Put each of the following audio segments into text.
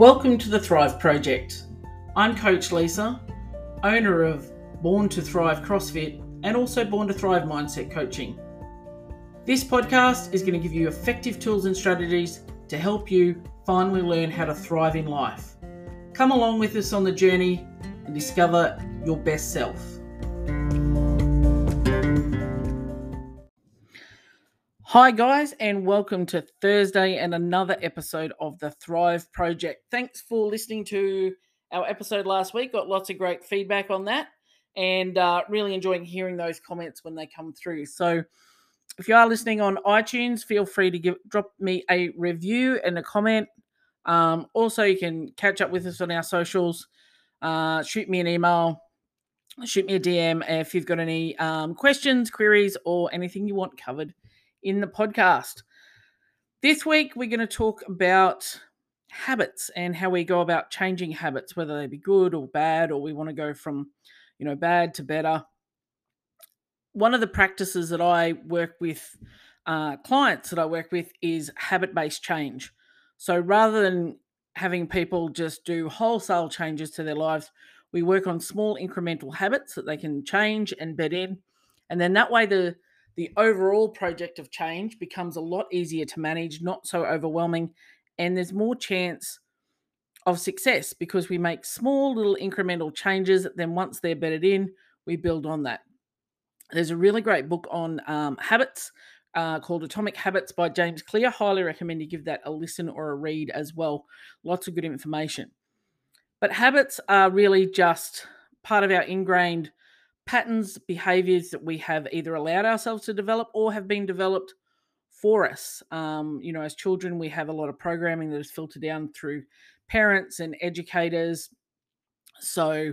Welcome to the Thrive Project. I'm Coach Lisa, owner of Born to Thrive CrossFit and also Born to Thrive Mindset Coaching. This podcast is going to give you effective tools and strategies to help you finally learn how to thrive in life. Come along with us on the journey and discover your best self. Hi, guys, and welcome to Thursday and another episode of the Thrive Project. Thanks for listening to our episode last week. Got lots of great feedback on that, and uh, really enjoying hearing those comments when they come through. So, if you are listening on iTunes, feel free to give drop me a review and a comment. Um, also, you can catch up with us on our socials. Uh, shoot me an email, shoot me a DM if you've got any um, questions, queries, or anything you want covered in the podcast. This week, we're going to talk about habits and how we go about changing habits, whether they be good or bad, or we want to go from, you know, bad to better. One of the practices that I work with uh, clients that I work with is habit based change. So rather than having people just do wholesale changes to their lives, we work on small incremental habits that they can change and bed in. And then that way, the the overall project of change becomes a lot easier to manage, not so overwhelming, and there's more chance of success because we make small little incremental changes. Then, once they're bedded in, we build on that. There's a really great book on um, habits uh, called Atomic Habits by James Clear. Highly recommend you give that a listen or a read as well. Lots of good information. But habits are really just part of our ingrained patterns, behaviors that we have either allowed ourselves to develop or have been developed for us. Um, you know, as children, we have a lot of programming that is filtered down through parents and educators. So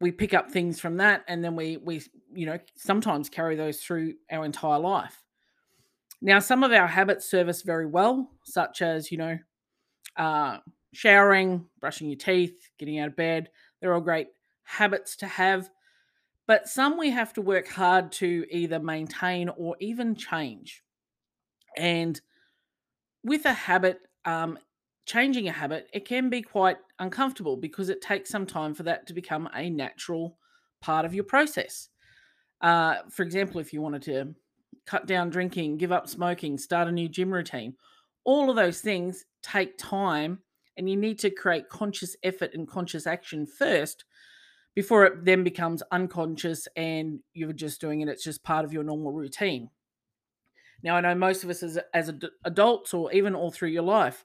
we pick up things from that, and then we we you know sometimes carry those through our entire life. Now, some of our habits serve us very well, such as you know, uh, showering, brushing your teeth, getting out of bed. They're all great habits to have but some we have to work hard to either maintain or even change. And with a habit, um, changing a habit, it can be quite uncomfortable because it takes some time for that to become a natural part of your process. Uh, for example, if you wanted to cut down drinking, give up smoking, start a new gym routine, all of those things take time and you need to create conscious effort and conscious action first before it then becomes unconscious and you're just doing it. It's just part of your normal routine. Now, I know most of us as, as ad- adults or even all through your life,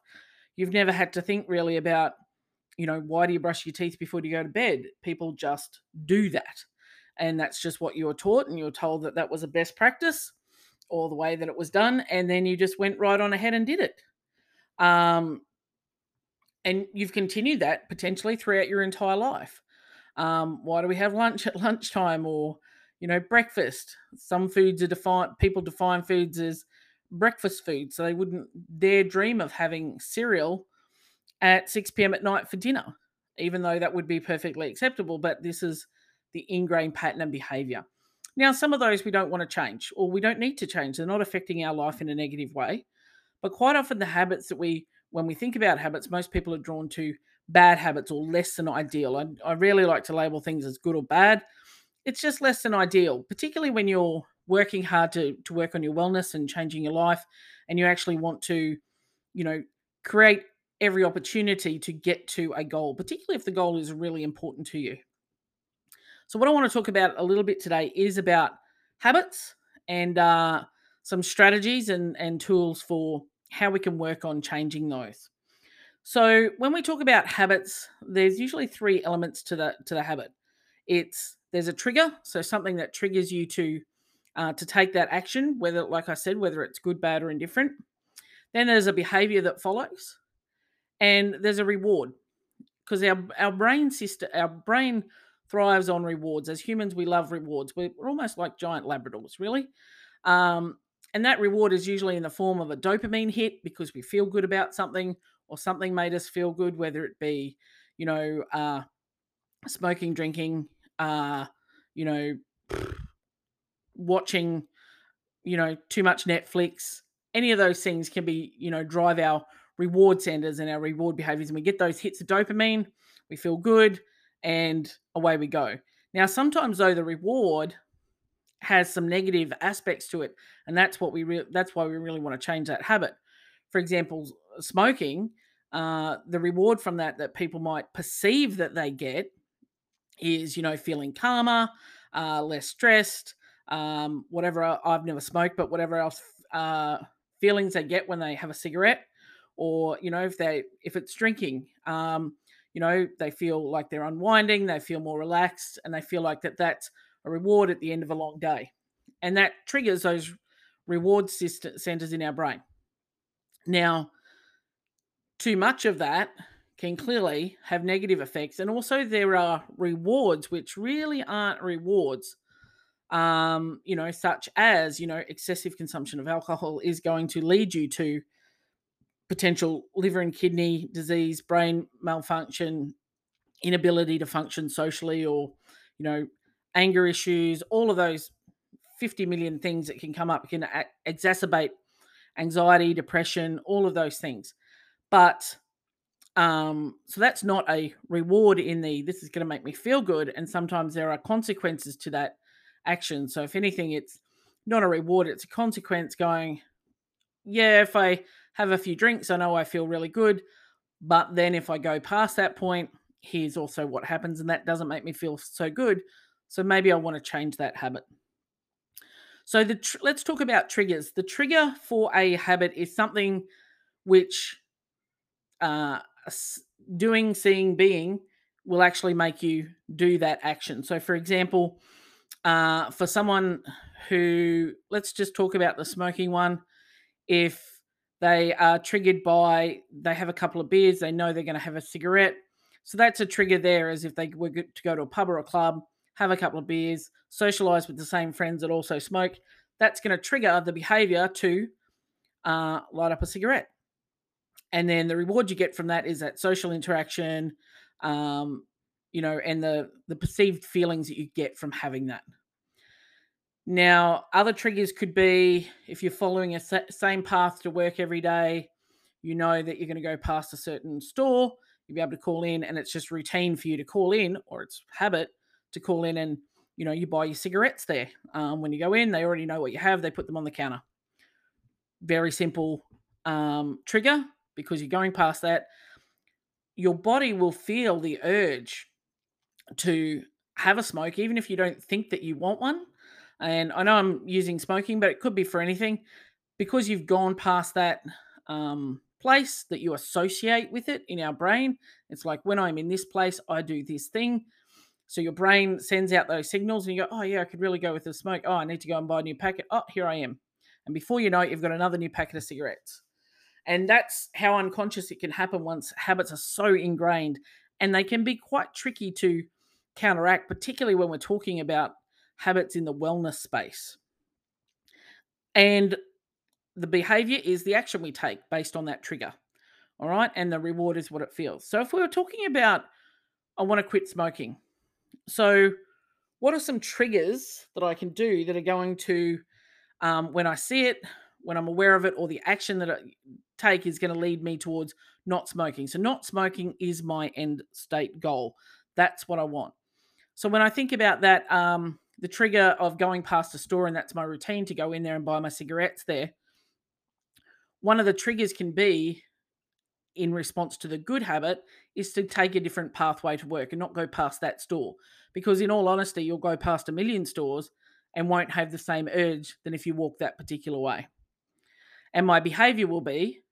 you've never had to think really about, you know, why do you brush your teeth before you go to bed? People just do that. And that's just what you were taught, and you were told that that was a best practice or the way that it was done. And then you just went right on ahead and did it. Um, and you've continued that potentially throughout your entire life. Um, why do we have lunch at lunchtime or, you know, breakfast? Some foods are defined, people define foods as breakfast food. So they wouldn't dare dream of having cereal at 6 p.m. at night for dinner, even though that would be perfectly acceptable. But this is the ingrained pattern and behavior. Now, some of those we don't want to change or we don't need to change. They're not affecting our life in a negative way. But quite often, the habits that we, when we think about habits, most people are drawn to bad habits or less than ideal. I, I really like to label things as good or bad. It's just less than ideal, particularly when you're working hard to, to work on your wellness and changing your life and you actually want to, you know, create every opportunity to get to a goal, particularly if the goal is really important to you. So, what I want to talk about a little bit today is about habits and uh, some strategies and, and tools for how we can work on changing those. So when we talk about habits, there's usually three elements to the to the habit. It's there's a trigger, so something that triggers you to uh, to take that action, whether, like I said, whether it's good, bad, or indifferent. Then there's a behavior that follows, and there's a reward because our our brain system, our brain thrives on rewards. As humans, we love rewards. We're, we're almost like giant Labradors, really. Um, and that reward is usually in the form of a dopamine hit because we feel good about something or something made us feel good, whether it be, you know, uh, smoking, drinking, uh, you know, watching, you know, too much Netflix, any of those things can be, you know, drive our reward centers and our reward behaviors, and we get those hits of dopamine, we feel good, and away we go. Now, sometimes though, the reward has some negative aspects to it, and that's what we re- that's why we really want to change that habit. For example, smoking, uh, the reward from that that people might perceive that they get is you know feeling calmer, uh, less stressed, um, whatever. I've never smoked, but whatever else uh, feelings they get when they have a cigarette, or you know if they if it's drinking, um, you know they feel like they're unwinding, they feel more relaxed, and they feel like that that's a reward at the end of a long day, and that triggers those reward system centers in our brain. Now, too much of that can clearly have negative effects. And also, there are rewards which really aren't rewards, um, you know, such as, you know, excessive consumption of alcohol is going to lead you to potential liver and kidney disease, brain malfunction, inability to function socially, or, you know, anger issues, all of those 50 million things that can come up can a- exacerbate anxiety, depression, all of those things. But um, so that's not a reward in the this is going to make me feel good. And sometimes there are consequences to that action. So if anything, it's not a reward, it's a consequence going, yeah, if I have a few drinks, I know I feel really good. But then if I go past that point, here's also what happens, and that doesn't make me feel so good. So maybe I want to change that habit. So the tr- let's talk about triggers. The trigger for a habit is something which uh, doing, seeing, being will actually make you do that action. So, for example, uh, for someone who, let's just talk about the smoking one, if they are triggered by, they have a couple of beers, they know they're going to have a cigarette. So that's a trigger there, as if they were to go to a pub or a club, have a couple of beers, socialize with the same friends that also smoke. That's going to trigger the behavior to uh, light up a cigarette and then the reward you get from that is that social interaction um, you know and the the perceived feelings that you get from having that. Now other triggers could be if you're following a same path to work every day you know that you're going to go past a certain store you'll be able to call in and it's just routine for you to call in or it's habit to call in and you know you buy your cigarettes there um, when you go in they already know what you have they put them on the counter. Very simple um, trigger because you're going past that, your body will feel the urge to have a smoke, even if you don't think that you want one. And I know I'm using smoking, but it could be for anything because you've gone past that um, place that you associate with it in our brain. It's like when I'm in this place, I do this thing. So your brain sends out those signals and you go, oh, yeah, I could really go with the smoke. Oh, I need to go and buy a new packet. Oh, here I am. And before you know it, you've got another new packet of cigarettes. And that's how unconscious it can happen once habits are so ingrained. And they can be quite tricky to counteract, particularly when we're talking about habits in the wellness space. And the behavior is the action we take based on that trigger. All right. And the reward is what it feels. So if we were talking about, I want to quit smoking. So, what are some triggers that I can do that are going to, um, when I see it, when I'm aware of it, or the action that take is going to lead me towards not smoking. So, not smoking is my end state goal. That's what I want. So, when I think about that, um, the trigger of going past a store and that's my routine to go in there and buy my cigarettes there, one of the triggers can be in response to the good habit is to take a different pathway to work and not go past that store. Because, in all honesty, you'll go past a million stores and won't have the same urge than if you walk that particular way. And my behavior will be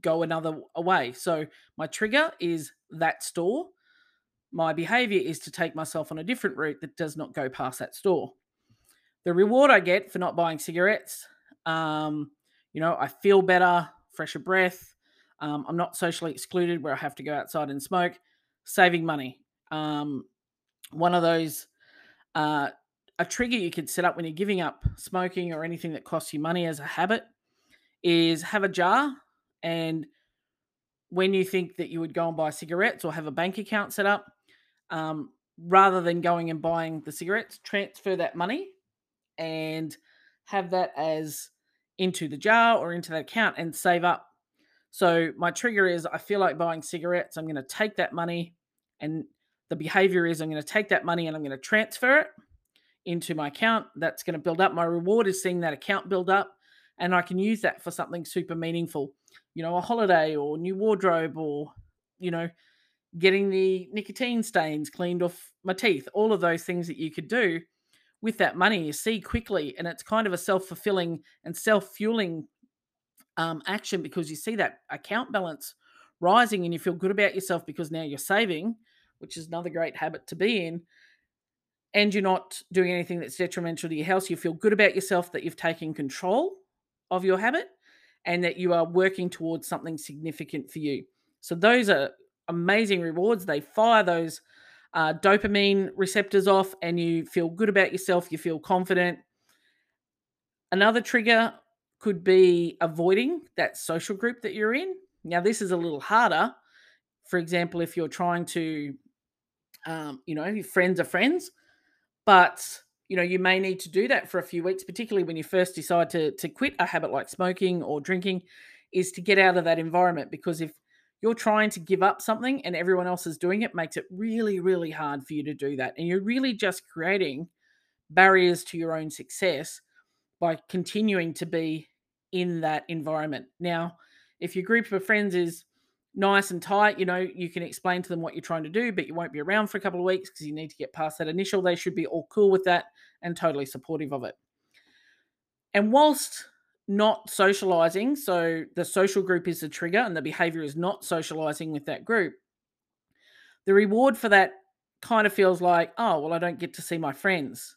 go another way. So my trigger is that store. My behavior is to take myself on a different route that does not go past that store. The reward I get for not buying cigarettes, um, you know, I feel better, fresher breath. Um, I'm not socially excluded where I have to go outside and smoke. Saving money. Um, one of those, uh, a trigger you could set up when you're giving up smoking or anything that costs you money as a habit is have a jar and when you think that you would go and buy cigarettes or have a bank account set up, um, rather than going and buying the cigarettes, transfer that money and have that as into the jar or into that account and save up. So my trigger is I feel like buying cigarettes. I'm going to take that money, and the behavior is I'm going to take that money and I'm going to transfer it into my account. That's going to build up. My reward is seeing that account build up, and I can use that for something super meaningful. You know, a holiday or new wardrobe or, you know, getting the nicotine stains cleaned off my teeth. All of those things that you could do with that money you see quickly, and it's kind of a self fulfilling and self fueling um, action because you see that account balance rising and you feel good about yourself because now you're saving, which is another great habit to be in. And you're not doing anything that's detrimental to your health. You feel good about yourself that you've taken control of your habit and that you are working towards something significant for you. So, those are amazing rewards. They fire those uh, dopamine receptors off, and you feel good about yourself. You feel confident. Another trigger could be avoiding that social group that you're in. Now, this is a little harder. For example, if you're trying to, um, you know, your friends are friends, but you know, you may need to do that for a few weeks, particularly when you first decide to to quit a habit like smoking or drinking, is to get out of that environment. Because if you're trying to give up something and everyone else is doing it, makes it really, really hard for you to do that, and you're really just creating barriers to your own success by continuing to be in that environment. Now, if your group of friends is nice and tight, you know, you can explain to them what you're trying to do, but you won't be around for a couple of weeks because you need to get past that initial. They should be all cool with that and totally supportive of it. And whilst not socializing, so the social group is the trigger and the behavior is not socializing with that group, the reward for that kind of feels like, oh, well, I don't get to see my friends.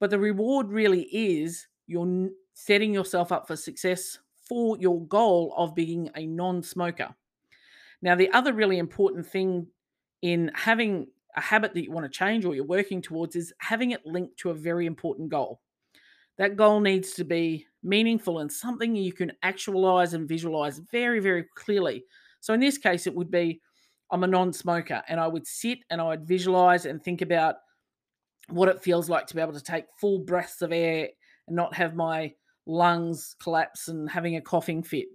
But the reward really is you're setting yourself up for success for your goal of being a non smoker. Now, the other really important thing in having a habit that you want to change or you're working towards is having it linked to a very important goal. That goal needs to be meaningful and something you can actualize and visualize very, very clearly. So, in this case, it would be I'm a non smoker, and I would sit and I would visualize and think about what it feels like to be able to take full breaths of air and not have my lungs collapse and having a coughing fit,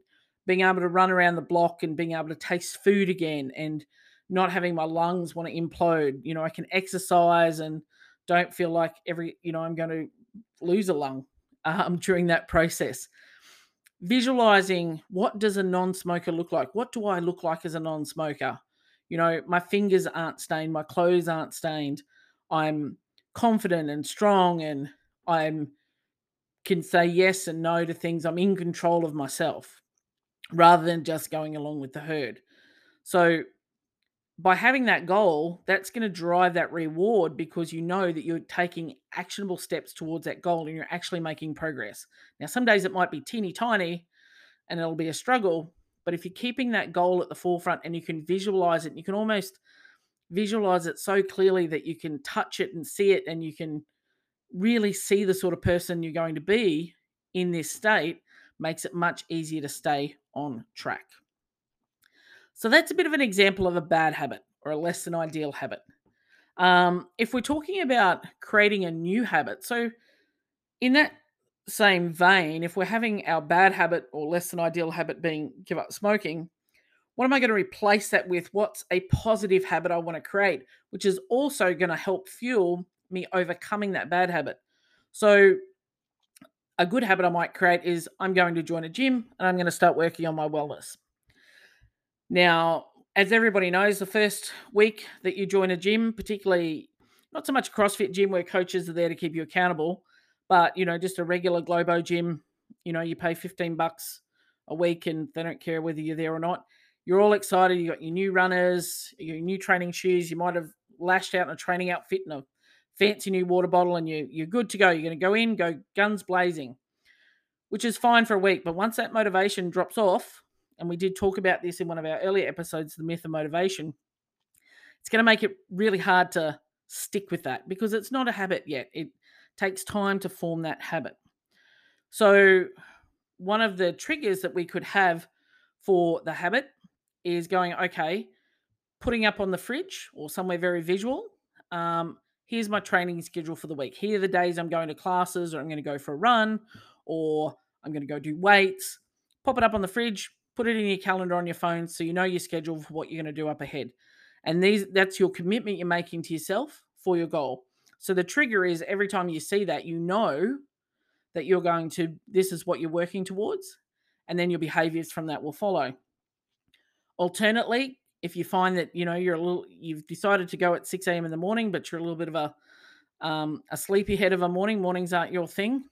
being able to run around the block and being able to taste food again and not having my lungs want to implode. You know, I can exercise and don't feel like every, you know, I'm going to lose a lung um, during that process. Visualizing what does a non-smoker look like? What do I look like as a non-smoker? You know, my fingers aren't stained, my clothes aren't stained. I'm confident and strong and I'm can say yes and no to things. I'm in control of myself rather than just going along with the herd. So, by having that goal, that's going to drive that reward because you know that you're taking actionable steps towards that goal and you're actually making progress. Now, some days it might be teeny tiny and it'll be a struggle, but if you're keeping that goal at the forefront and you can visualize it, you can almost visualize it so clearly that you can touch it and see it and you can really see the sort of person you're going to be in this state makes it much easier to stay on track. So that's a bit of an example of a bad habit or a less than ideal habit. Um, if we're talking about creating a new habit, so in that same vein, if we're having our bad habit or less than ideal habit being give up smoking, what am I going to replace that with? What's a positive habit I want to create, which is also going to help fuel me overcoming that bad habit. So, a good habit I might create is I'm going to join a gym and I'm going to start working on my wellness. Now, as everybody knows, the first week that you join a gym, particularly not so much CrossFit gym where coaches are there to keep you accountable, but you know, just a regular Globo gym, you know, you pay 15 bucks a week and they don't care whether you're there or not. You're all excited. You got your new runners, your new training shoes. You might have lashed out in a training outfit and a fancy new water bottle and you, you're good to go. You're going to go in, go guns blazing, which is fine for a week. But once that motivation drops off, and we did talk about this in one of our earlier episodes, The Myth of Motivation, it's going to make it really hard to stick with that because it's not a habit yet. It takes time to form that habit. So, one of the triggers that we could have for the habit is going, okay, putting up on the fridge or somewhere very visual. Um, here's my training schedule for the week. Here are the days I'm going to classes or I'm going to go for a run or I'm going to go do weights. Pop it up on the fridge, Put it in your calendar on your phone so you know your schedule for what you're going to do up ahead. And these that's your commitment you're making to yourself for your goal. So the trigger is every time you see that, you know that you're going to this is what you're working towards and then your behaviors from that will follow. Alternately, if you find that you know you're a little you've decided to go at 6 a.m in the morning but you're a little bit of a um, a sleepy head of a morning mornings aren't your thing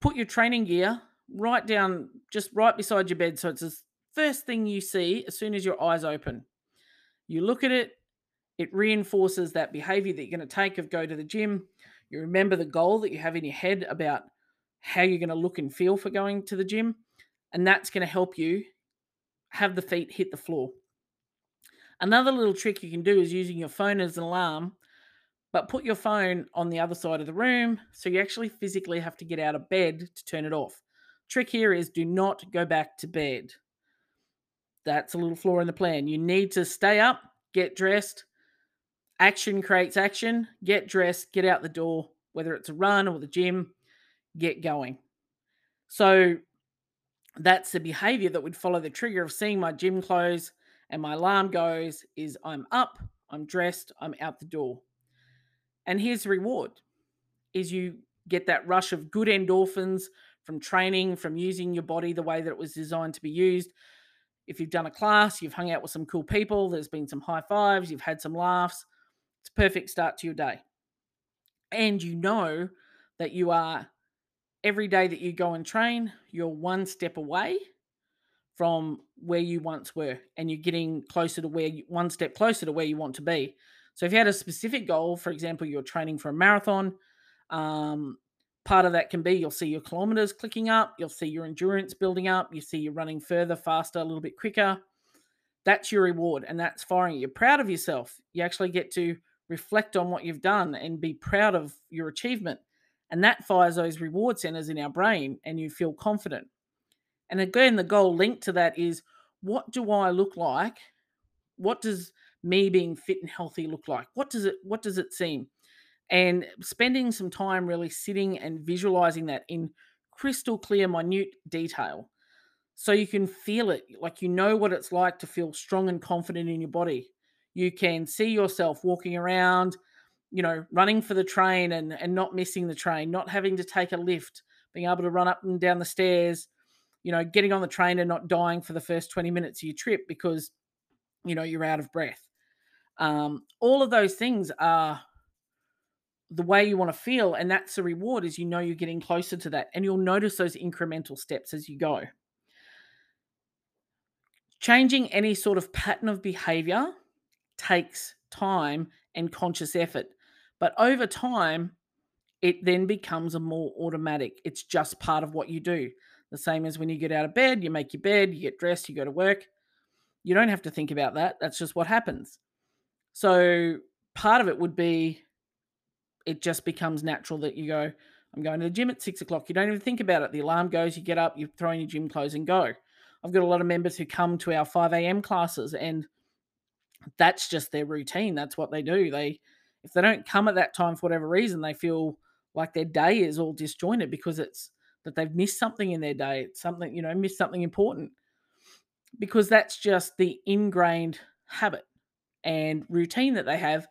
put your training gear right down just right beside your bed so it's the first thing you see as soon as your eyes open. You look at it it reinforces that behavior that you're going to take of go to the gym. You remember the goal that you have in your head about how you're going to look and feel for going to the gym and that's going to help you have the feet hit the floor Another little trick you can do is using your phone as an alarm, but put your phone on the other side of the room so you actually physically have to get out of bed to turn it off. Trick here is do not go back to bed. That's a little flaw in the plan. You need to stay up, get dressed. Action creates action. Get dressed, get out the door, whether it's a run or the gym, get going. So that's the behavior that would follow the trigger of seeing my gym clothes and my alarm goes is I'm up, I'm dressed, I'm out the door. And here's the reward is you get that rush of good endorphins from training, from using your body the way that it was designed to be used. If you've done a class, you've hung out with some cool people, there's been some high fives, you've had some laughs. It's a perfect start to your day. And you know that you are every day that you go and train, you're one step away from where you once were and you're getting closer to where you, one step closer to where you want to be. So if you had a specific goal, for example, you're training for a marathon, um, part of that can be you'll see your kilometers clicking up, you'll see your endurance building up, you see you're running further, faster, a little bit quicker. That's your reward, and that's firing. You're proud of yourself. You actually get to reflect on what you've done and be proud of your achievement. And that fires those reward centers in our brain, and you feel confident. And again, the goal linked to that is what do I look like? What does me being fit and healthy look like? What does it what does it seem? And spending some time really sitting and visualizing that in crystal clear, minute detail. So you can feel it, like you know what it's like to feel strong and confident in your body. You can see yourself walking around, you know, running for the train and, and not missing the train, not having to take a lift, being able to run up and down the stairs, you know, getting on the train and not dying for the first 20 minutes of your trip because, you know, you're out of breath. Um, all of those things are the way you want to feel. And that's the reward is you know you're getting closer to that. And you'll notice those incremental steps as you go. Changing any sort of pattern of behavior takes time and conscious effort. But over time, it then becomes a more automatic. It's just part of what you do. The same as when you get out of bed, you make your bed, you get dressed, you go to work. You don't have to think about that. That's just what happens. So part of it would be it just becomes natural that you go, I'm going to the gym at six o'clock. You don't even think about it. The alarm goes, you get up, you throw in your gym clothes and go. I've got a lot of members who come to our 5 a.m. classes and that's just their routine. That's what they do. They if they don't come at that time for whatever reason, they feel like their day is all disjointed because it's that they've missed something in their day, something, you know, missed something important. Because that's just the ingrained habit and routine that they have.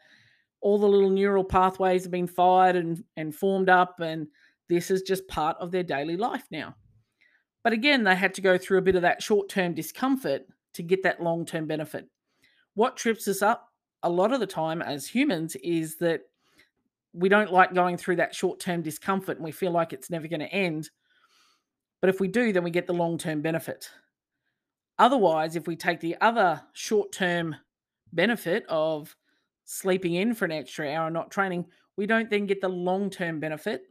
All the little neural pathways have been fired and, and formed up, and this is just part of their daily life now. But again, they had to go through a bit of that short term discomfort to get that long term benefit. What trips us up a lot of the time as humans is that we don't like going through that short term discomfort and we feel like it's never going to end. But if we do, then we get the long term benefit. Otherwise, if we take the other short term benefit of sleeping in for an extra hour and not training, we don't then get the long term benefit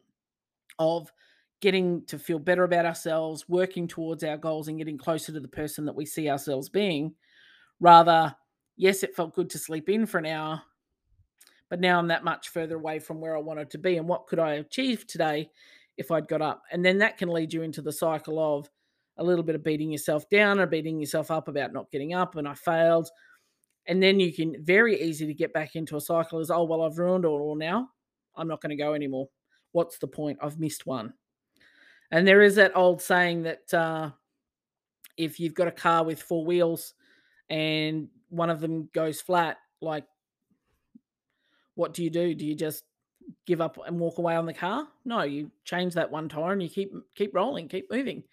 of getting to feel better about ourselves, working towards our goals, and getting closer to the person that we see ourselves being. Rather, yes, it felt good to sleep in for an hour, but now I'm that much further away from where I wanted to be. And what could I achieve today if I'd got up? And then that can lead you into the cycle of a little bit of beating yourself down or beating yourself up about not getting up and I failed. And then you can very easy to get back into a cycle as, oh, well, I've ruined it all now. I'm not going to go anymore. What's the point? I've missed one. And there is that old saying that uh, if you've got a car with four wheels and one of them goes flat, like what do you do? Do you just give up and walk away on the car? No, you change that one tire and you keep keep rolling, keep moving.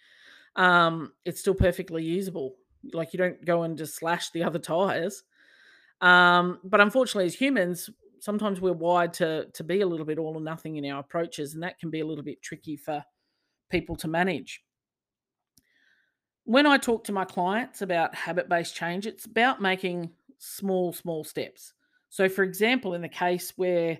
Um, it's still perfectly usable. Like you don't go and just slash the other tires. Um, but unfortunately, as humans, sometimes we're wired to to be a little bit all or nothing in our approaches, and that can be a little bit tricky for people to manage. When I talk to my clients about habit based change, it's about making small, small steps. So, for example, in the case where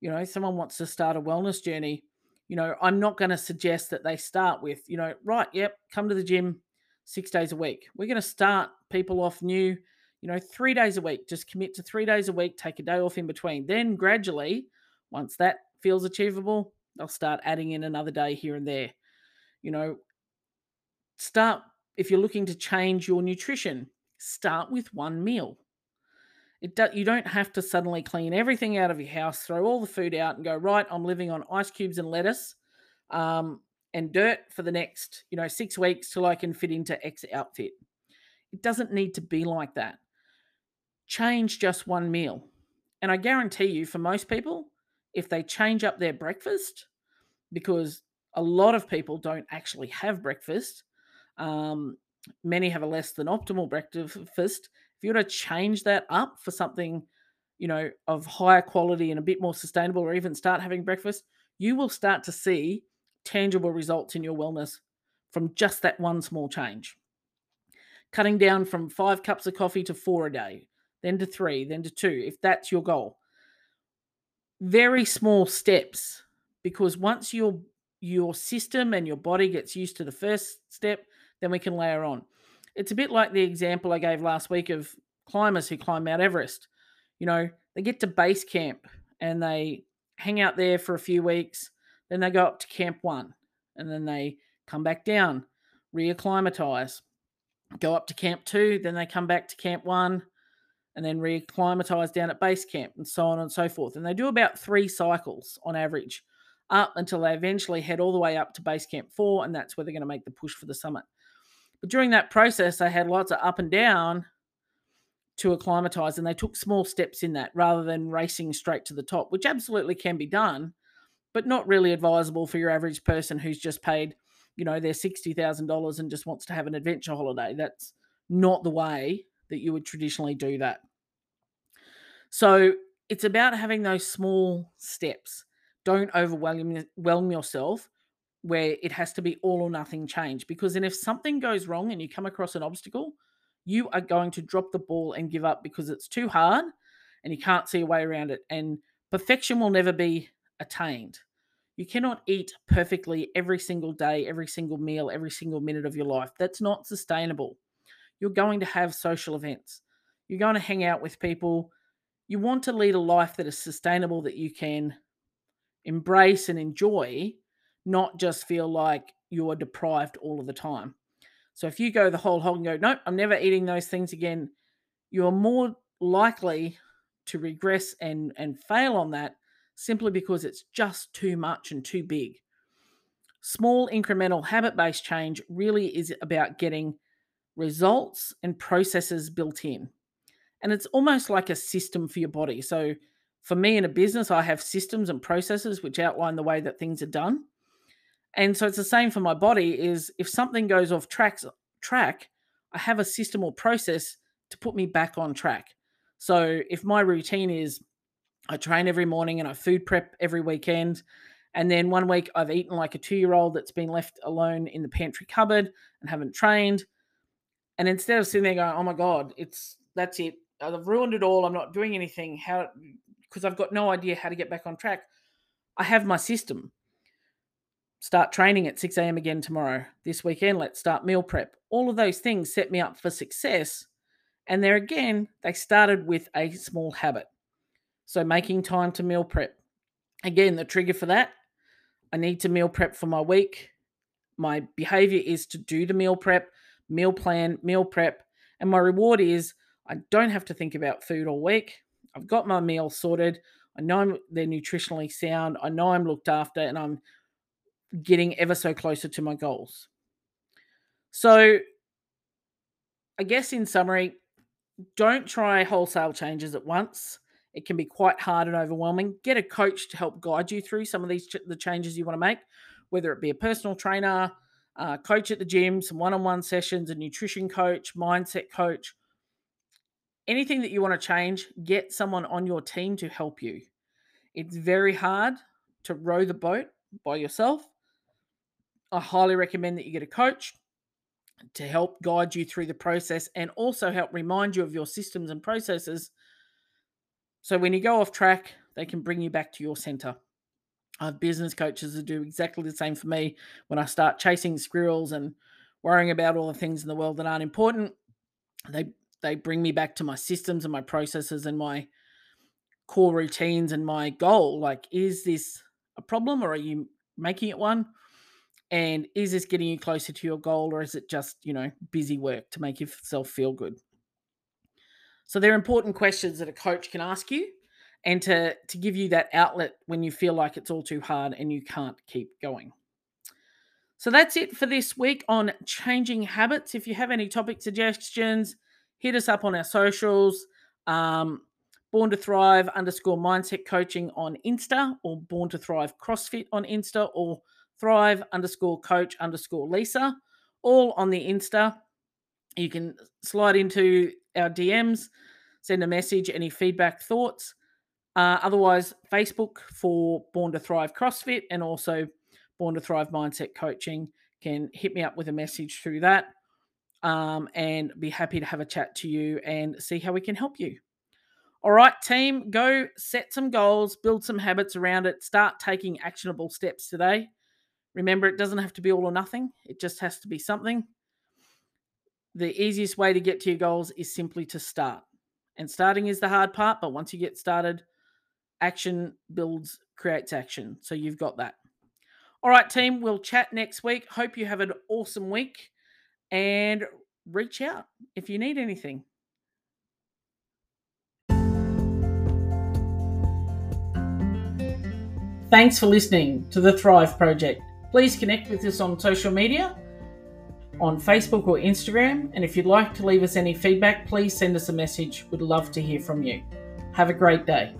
you know someone wants to start a wellness journey, you know, I'm not going to suggest that they start with, you know, right, yep, come to the gym six days a week. We're going to start people off new, you know, three days a week. Just commit to three days a week, take a day off in between. Then gradually, once that feels achievable, they'll start adding in another day here and there. You know, start if you're looking to change your nutrition, start with one meal. It do, you don't have to suddenly clean everything out of your house, throw all the food out, and go right. I'm living on ice cubes and lettuce um, and dirt for the next, you know, six weeks till I can fit into X outfit. It doesn't need to be like that. Change just one meal, and I guarantee you, for most people, if they change up their breakfast, because a lot of people don't actually have breakfast, um, many have a less than optimal breakfast. If you were to change that up for something, you know, of higher quality and a bit more sustainable, or even start having breakfast, you will start to see tangible results in your wellness from just that one small change. Cutting down from five cups of coffee to four a day, then to three, then to two, if that's your goal. Very small steps, because once your your system and your body gets used to the first step, then we can layer on. It's a bit like the example I gave last week of climbers who climb Mount Everest. You know, they get to base camp and they hang out there for a few weeks, then they go up to camp one, and then they come back down, reacclimatize, go up to camp two, then they come back to camp one, and then reacclimatize down at base camp, and so on and so forth. And they do about three cycles on average up until they eventually head all the way up to base camp four, and that's where they're going to make the push for the summit. But during that process, they had lots of up and down to acclimatize, and they took small steps in that rather than racing straight to the top, which absolutely can be done, but not really advisable for your average person who's just paid, you know, their $60,000 and just wants to have an adventure holiday. That's not the way that you would traditionally do that. So it's about having those small steps. Don't overwhelm yourself where it has to be all or nothing change. Because then if something goes wrong and you come across an obstacle, you are going to drop the ball and give up because it's too hard and you can't see a way around it. And perfection will never be attained. You cannot eat perfectly every single day, every single meal, every single minute of your life. That's not sustainable. You're going to have social events. You're going to hang out with people. You want to lead a life that is sustainable, that you can embrace and enjoy not just feel like you're deprived all of the time. So if you go the whole hog and go, nope, I'm never eating those things again, you're more likely to regress and and fail on that simply because it's just too much and too big. Small incremental habit-based change really is about getting results and processes built in. And it's almost like a system for your body. So for me in a business, I have systems and processes which outline the way that things are done. And so it's the same for my body is if something goes off tracks track, I have a system or process to put me back on track. So if my routine is I train every morning and I food prep every weekend, and then one week I've eaten like a two year old that's been left alone in the pantry cupboard and haven't trained. And instead of sitting there going, oh my God, it's that's it. I've ruined it all. I'm not doing anything. How because I've got no idea how to get back on track. I have my system start training at 6 a.m. again tomorrow. This weekend, let's start meal prep. All of those things set me up for success. And there again, they started with a small habit. So making time to meal prep. Again, the trigger for that, I need to meal prep for my week. My behavior is to do the meal prep, meal plan, meal prep. And my reward is I don't have to think about food all week. I've got my meal sorted. I know they're nutritionally sound. I know I'm looked after and I'm getting ever so closer to my goals. So I guess in summary, don't try wholesale changes at once. It can be quite hard and overwhelming. Get a coach to help guide you through some of these ch- the changes you want to make, whether it be a personal trainer, uh, coach at the gym, some one-on-one sessions, a nutrition coach, mindset coach, anything that you want to change. Get someone on your team to help you. It's very hard to row the boat by yourself. I highly recommend that you get a coach to help guide you through the process and also help remind you of your systems and processes so when you go off track, they can bring you back to your center. I have business coaches that do exactly the same for me when I start chasing squirrels and worrying about all the things in the world that aren't important. They they bring me back to my systems and my processes and my core routines and my goal. Like, is this a problem or are you making it one? And is this getting you closer to your goal or is it just, you know, busy work to make yourself feel good? So they're important questions that a coach can ask you and to, to give you that outlet when you feel like it's all too hard and you can't keep going. So that's it for this week on changing habits. If you have any topic suggestions, hit us up on our socials. Um, Born to Thrive underscore mindset coaching on Insta or Born to Thrive CrossFit on Insta or Thrive underscore coach underscore Lisa, all on the Insta. You can slide into our DMs, send a message, any feedback, thoughts. Uh, otherwise, Facebook for Born to Thrive CrossFit and also Born to Thrive Mindset Coaching can hit me up with a message through that um, and be happy to have a chat to you and see how we can help you. All right, team, go set some goals, build some habits around it, start taking actionable steps today. Remember, it doesn't have to be all or nothing, it just has to be something the easiest way to get to your goals is simply to start. And starting is the hard part, but once you get started, action builds, creates action. So you've got that. All right, team, we'll chat next week. Hope you have an awesome week and reach out if you need anything. Thanks for listening to the Thrive Project. Please connect with us on social media on Facebook or Instagram. And if you'd like to leave us any feedback, please send us a message. We'd love to hear from you. Have a great day.